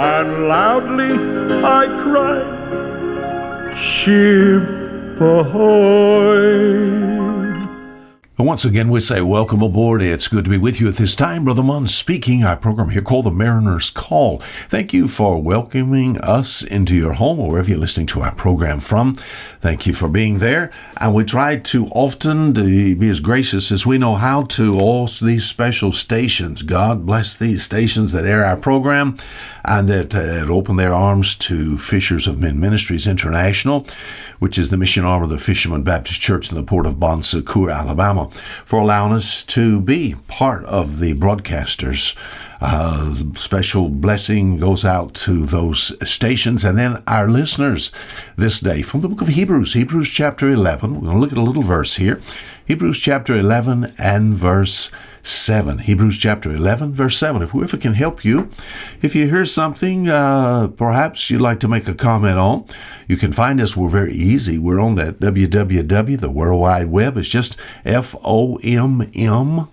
And loudly I cried, Ship ahoy! Once again, we say welcome aboard. It's good to be with you at this time. Brother Munn speaking. Our program here called The Mariner's Call. Thank you for welcoming us into your home or wherever you're listening to our program from. Thank you for being there. And we try to often to be as gracious as we know how to all these special stations. God bless these stations that air our program and that uh, open their arms to Fishers of Men Ministries International, which is the mission arm of the Fisherman Baptist Church in the port of Bon Secour, Alabama, for allowing us to be part of the broadcasters. Uh, special blessing goes out to those stations and then our listeners this day from the book of Hebrews, Hebrews chapter 11. We're going to look at a little verse here. Hebrews chapter 11 and verse 7. Hebrews chapter 11, verse 7. If whoever can help you, if you hear something uh, perhaps you'd like to make a comment on, you can find us. We're very easy. We're on that www, the World Wide Web. It's just F O M M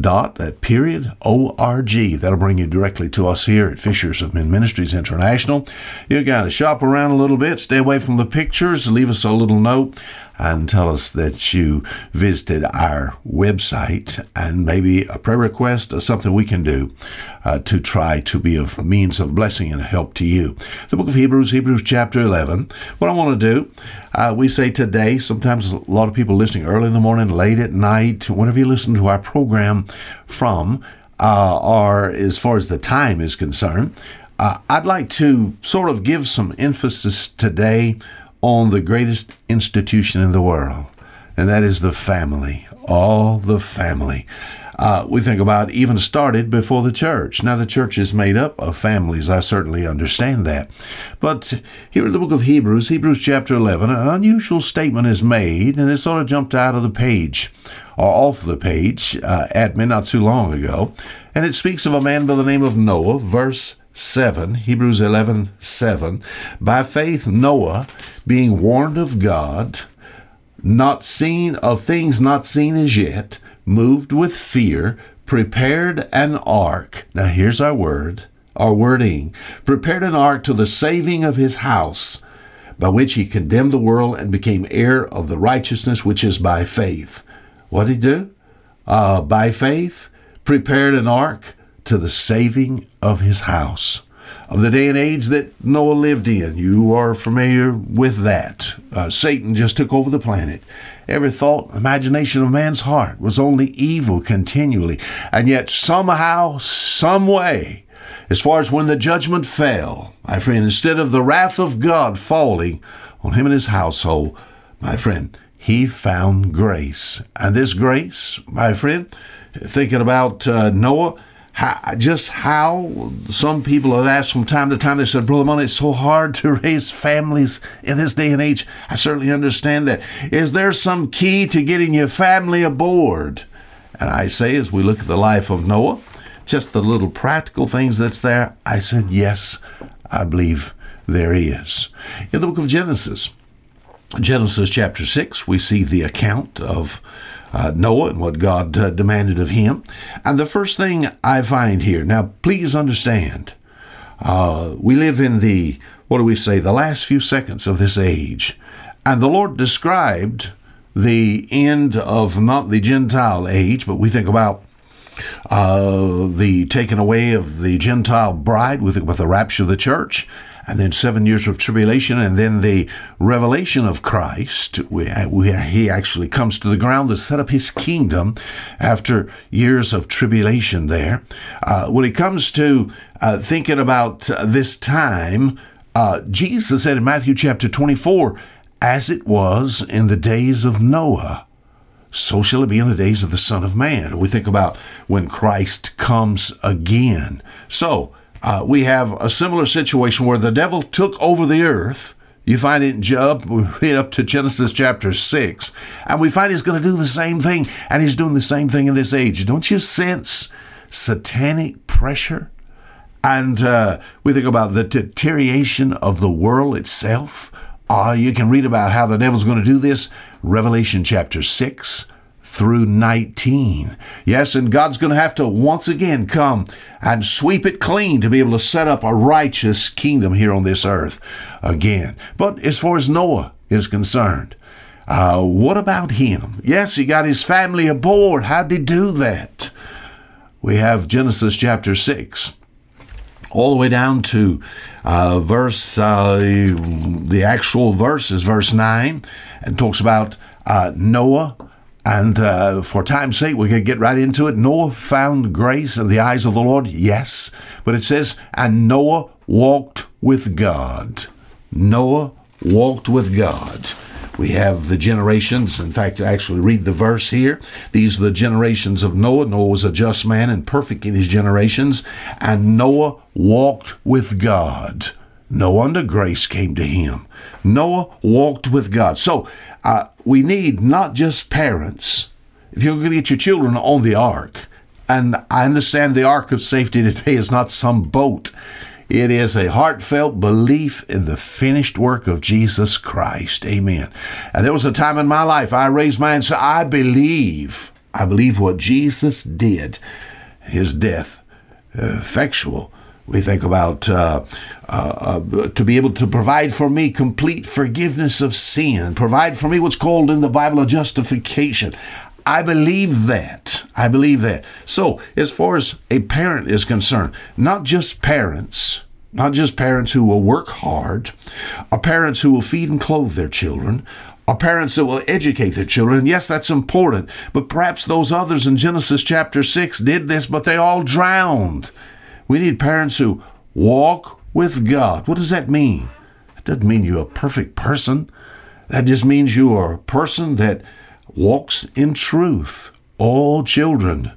dot that period org that'll bring you directly to us here at fishers of men ministries international you got to shop around a little bit stay away from the pictures leave us a little note and tell us that you visited our website and maybe a prayer request or something we can do uh, to try to be of means of blessing and help to you. The book of Hebrews, Hebrews chapter 11. What I want to do, uh, we say today, sometimes a lot of people listening early in the morning, late at night, whenever you listen to our program from, uh, or as far as the time is concerned, uh, I'd like to sort of give some emphasis today on the greatest institution in the world, and that is the family. All the family. Uh, we think about even started before the church. Now, the church is made up of families. I certainly understand that. But here in the book of Hebrews, Hebrews chapter 11, an unusual statement is made, and it sort of jumped out of the page or off the page uh, at me not too long ago. And it speaks of a man by the name of Noah, verse 7, Hebrews 11 7. By faith, Noah, being warned of God, not seen of things not seen as yet, moved with fear, prepared an ark. Now here's our word, our wording. Prepared an ark to the saving of his house, by which he condemned the world and became heir of the righteousness which is by faith. What did he do? Uh, by faith, prepared an ark to the saving of his house. Of the day and age that Noah lived in, you are familiar with that. Uh, Satan just took over the planet. Every thought, imagination of man's heart was only evil continually. And yet, somehow, some way, as far as when the judgment fell, my friend, instead of the wrath of God falling on him and his household, my friend, he found grace. And this grace, my friend, thinking about uh, Noah, how, just how some people have asked from time to time, they said, Brother Munn, it's so hard to raise families in this day and age. I certainly understand that. Is there some key to getting your family aboard? And I say, as we look at the life of Noah, just the little practical things that's there, I said, yes, I believe there is. In the book of Genesis, Genesis chapter 6, we see the account of uh, Noah and what God uh, demanded of him. And the first thing I find here, now please understand, uh, we live in the, what do we say, the last few seconds of this age. And the Lord described the end of not the Gentile age, but we think about uh, the taking away of the Gentile bride with, with the rapture of the church and then seven years of tribulation, and then the revelation of Christ, where he actually comes to the ground to set up his kingdom after years of tribulation there. Uh, when it comes to uh, thinking about this time, uh, Jesus said in Matthew chapter 24, as it was in the days of Noah, so shall it be in the days of the Son of Man. We think about when Christ comes again. So uh, we have a similar situation where the devil took over the earth. You find it in Job, we read up to Genesis chapter 6, and we find he's going to do the same thing, and he's doing the same thing in this age. Don't you sense satanic pressure? And uh, we think about the deterioration of the world itself. Uh, you can read about how the devil's going to do this. Revelation chapter 6 through 19. Yes, and God's going to have to once again come and sweep it clean to be able to set up a righteous kingdom here on this earth again. But as far as Noah is concerned, uh, what about him? Yes, he got his family aboard. How did he do that? We have Genesis chapter 6 all the way down to uh, verse, uh, the actual verse is verse 9, and talks about uh, Noah. And uh, for time's sake, we can get right into it. Noah found grace in the eyes of the Lord, yes. But it says, and Noah walked with God. Noah walked with God. We have the generations. In fact, to actually read the verse here. These are the generations of Noah. Noah was a just man and perfect in his generations. And Noah walked with God. No wonder grace came to him. Noah walked with God. So uh, we need not just parents. If you're going to get your children on the ark, and I understand the ark of safety today is not some boat. It is a heartfelt belief in the finished work of Jesus Christ. Amen. And there was a time in my life I raised my hand and said, I believe, I believe what Jesus did, his death, uh, effectual. We think about uh, uh, uh, to be able to provide for me complete forgiveness of sin, provide for me what's called in the Bible a justification. I believe that. I believe that. So, as far as a parent is concerned, not just parents, not just parents who will work hard, or parents who will feed and clothe their children, or parents that will educate their children. Yes, that's important, but perhaps those others in Genesis chapter 6 did this, but they all drowned. We need parents who walk with God. What does that mean? It doesn't mean you're a perfect person. That just means you are a person that walks in truth. All children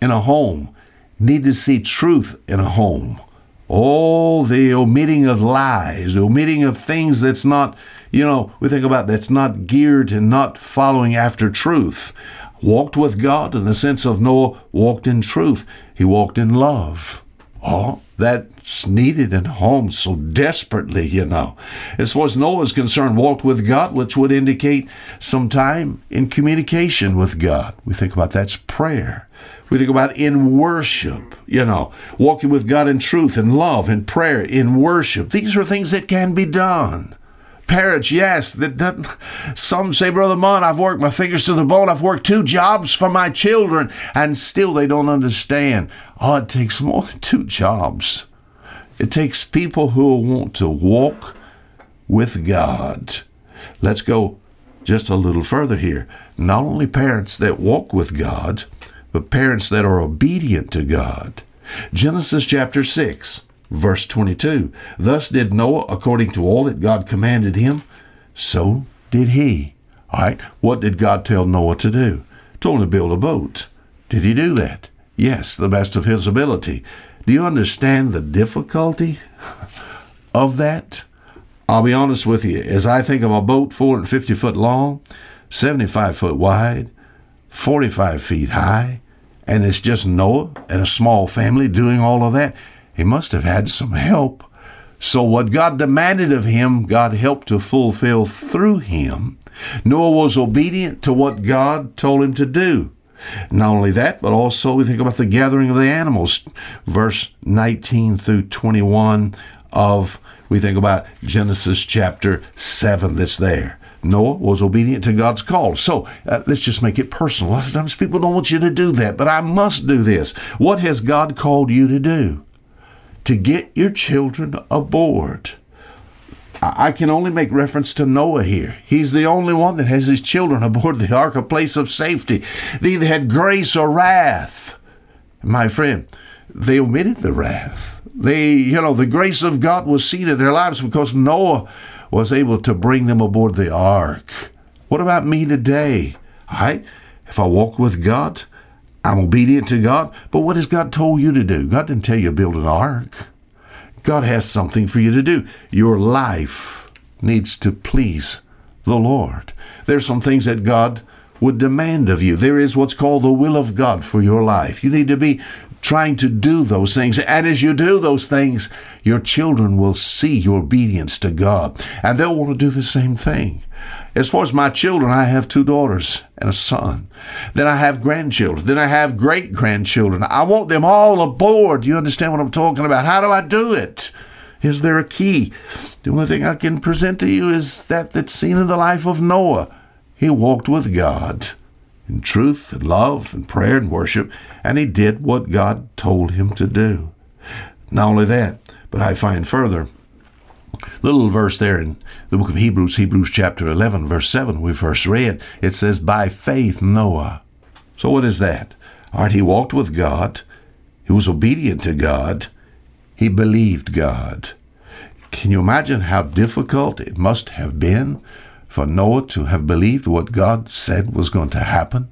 in a home need to see truth in a home. All the omitting of lies, the omitting of things that's not, you know, we think about that's not geared and not following after truth. Walked with God in the sense of Noah walked in truth. He walked in love. Oh, that's needed in homes so desperately, you know. As far as Noah's concerned, walked with God, which would indicate some time in communication with God. We think about that's prayer. We think about in worship, you know, walking with God in truth and love and prayer in worship. These are things that can be done. Parents, yes, that, that some say, Brother Munn, I've worked my fingers to the bone. I've worked two jobs for my children, and still they don't understand. Oh, it takes more than two jobs. It takes people who want to walk with God. Let's go just a little further here. Not only parents that walk with God, but parents that are obedient to God. Genesis chapter 6, verse 22. Thus did Noah according to all that God commanded him, so did he. All right, what did God tell Noah to do? Told him to build a boat. Did he do that? Yes, the best of his ability. Do you understand the difficulty of that? I'll be honest with you. As I think of a boat 450 foot long, 75 foot wide, 45 feet high, and it's just Noah and a small family doing all of that, he must have had some help. So, what God demanded of him, God helped to fulfill through him. Noah was obedient to what God told him to do. Not only that, but also we think about the gathering of the animals, verse 19 through 21 of, we think about Genesis chapter 7 that's there. Noah was obedient to God's call. So uh, let's just make it personal. A lot of times people don't want you to do that, but I must do this. What has God called you to do? To get your children aboard. I can only make reference to Noah here. He's the only one that has his children aboard the ark, a place of safety. They either had grace or wrath. My friend, they omitted the wrath. They, you know, the grace of God was seen in their lives because Noah was able to bring them aboard the ark. What about me today? I, if I walk with God, I'm obedient to God. But what has God told you to do? God didn't tell you to build an ark. God has something for you to do. Your life needs to please the Lord. There's some things that God would demand of you. There is what's called the will of God for your life. You need to be trying to do those things. And as you do those things, your children will see your obedience to God and they'll want to do the same thing. As far as my children, I have two daughters and a son. Then I have grandchildren. Then I have great grandchildren. I want them all aboard. You understand what I'm talking about? How do I do it? Is there a key? The only thing I can present to you is that that's seen in the life of Noah. He walked with God in truth and love and prayer and worship, and he did what God told him to do. Not only that, but I find further, little verse there in the book of Hebrews, Hebrews chapter 11, verse 7, we first read, it says, By faith Noah. So what is that? All right, he walked with God, he was obedient to God, he believed God. Can you imagine how difficult it must have been for Noah to have believed what God said was going to happen?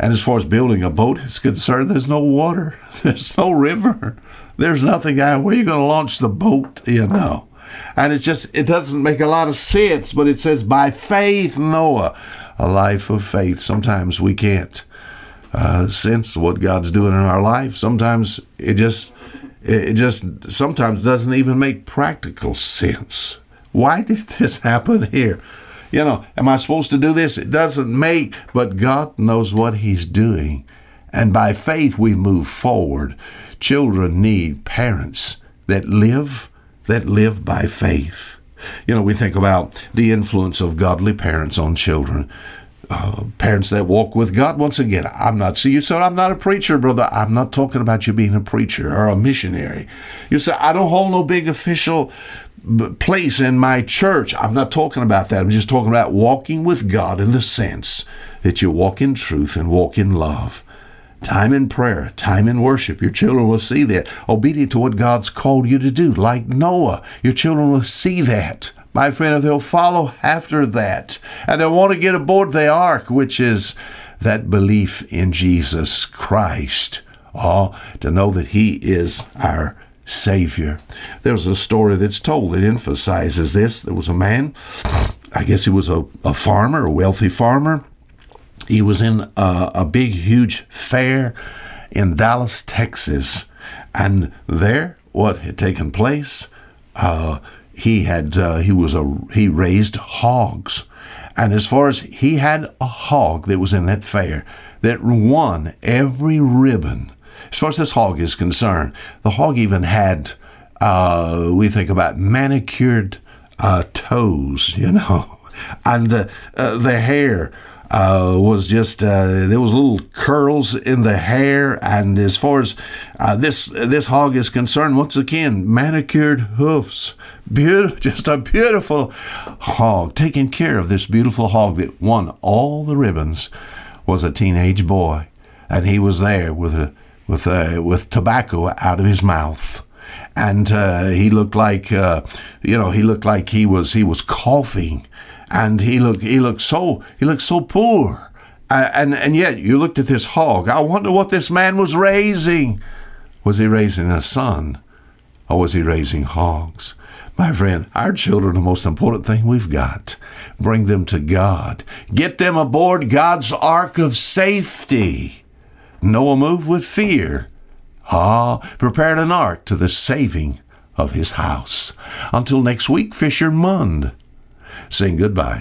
And as far as building a boat is concerned, there's no water, there's no river, there's nothing out. Where are you going to launch the boat? You know. And it just it doesn't make a lot of sense, but it says by faith Noah, a life of faith. Sometimes we can't uh, sense what God's doing in our life. Sometimes it just it just sometimes doesn't even make practical sense. Why did this happen here? You know, am I supposed to do this? It doesn't make, but God knows what He's doing. And by faith, we move forward. Children need parents that live, that live by faith. You know, we think about the influence of godly parents on children. Uh, parents that walk with God. Once again, I'm not, so you said, I'm not a preacher, brother. I'm not talking about you being a preacher or a missionary. You say, I don't hold no big official place in my church. I'm not talking about that. I'm just talking about walking with God in the sense that you walk in truth and walk in love. Time in prayer, time in worship. Your children will see that. Obedient to what God's called you to do, like Noah. Your children will see that my friend, they'll follow after that. And they'll want to get aboard the ark, which is that belief in Jesus Christ. Oh, to know that He is our Savior. There's a story that's told that emphasizes this. There was a man, I guess he was a, a farmer, a wealthy farmer. He was in a, a big, huge fair in Dallas, Texas. And there, what had taken place? Uh, he had uh, he was a he raised hogs, and as far as he had a hog that was in that fair that won every ribbon. As far as this hog is concerned, the hog even had uh, we think about manicured uh, toes, you know, and uh, uh, the hair uh, was just uh, there was little curls in the hair, and as far as uh, this this hog is concerned, once again manicured hoofs, beautiful, just a beautiful hog. Taking care of this beautiful hog that won all the ribbons was a teenage boy, and he was there with a with a, with tobacco out of his mouth. And uh, he looked like uh, you know he looked like he was he was coughing and he looked he looked so he looked so poor and and yet you looked at this hog i wonder what this man was raising was he raising a son or was he raising hogs my friend, our children the most important thing we've got. Bring them to God. Get them aboard God's ark of safety. Noah moved with fear. Ah, prepared an ark to the saving of his house. Until next week, Fisher Mund saying goodbye.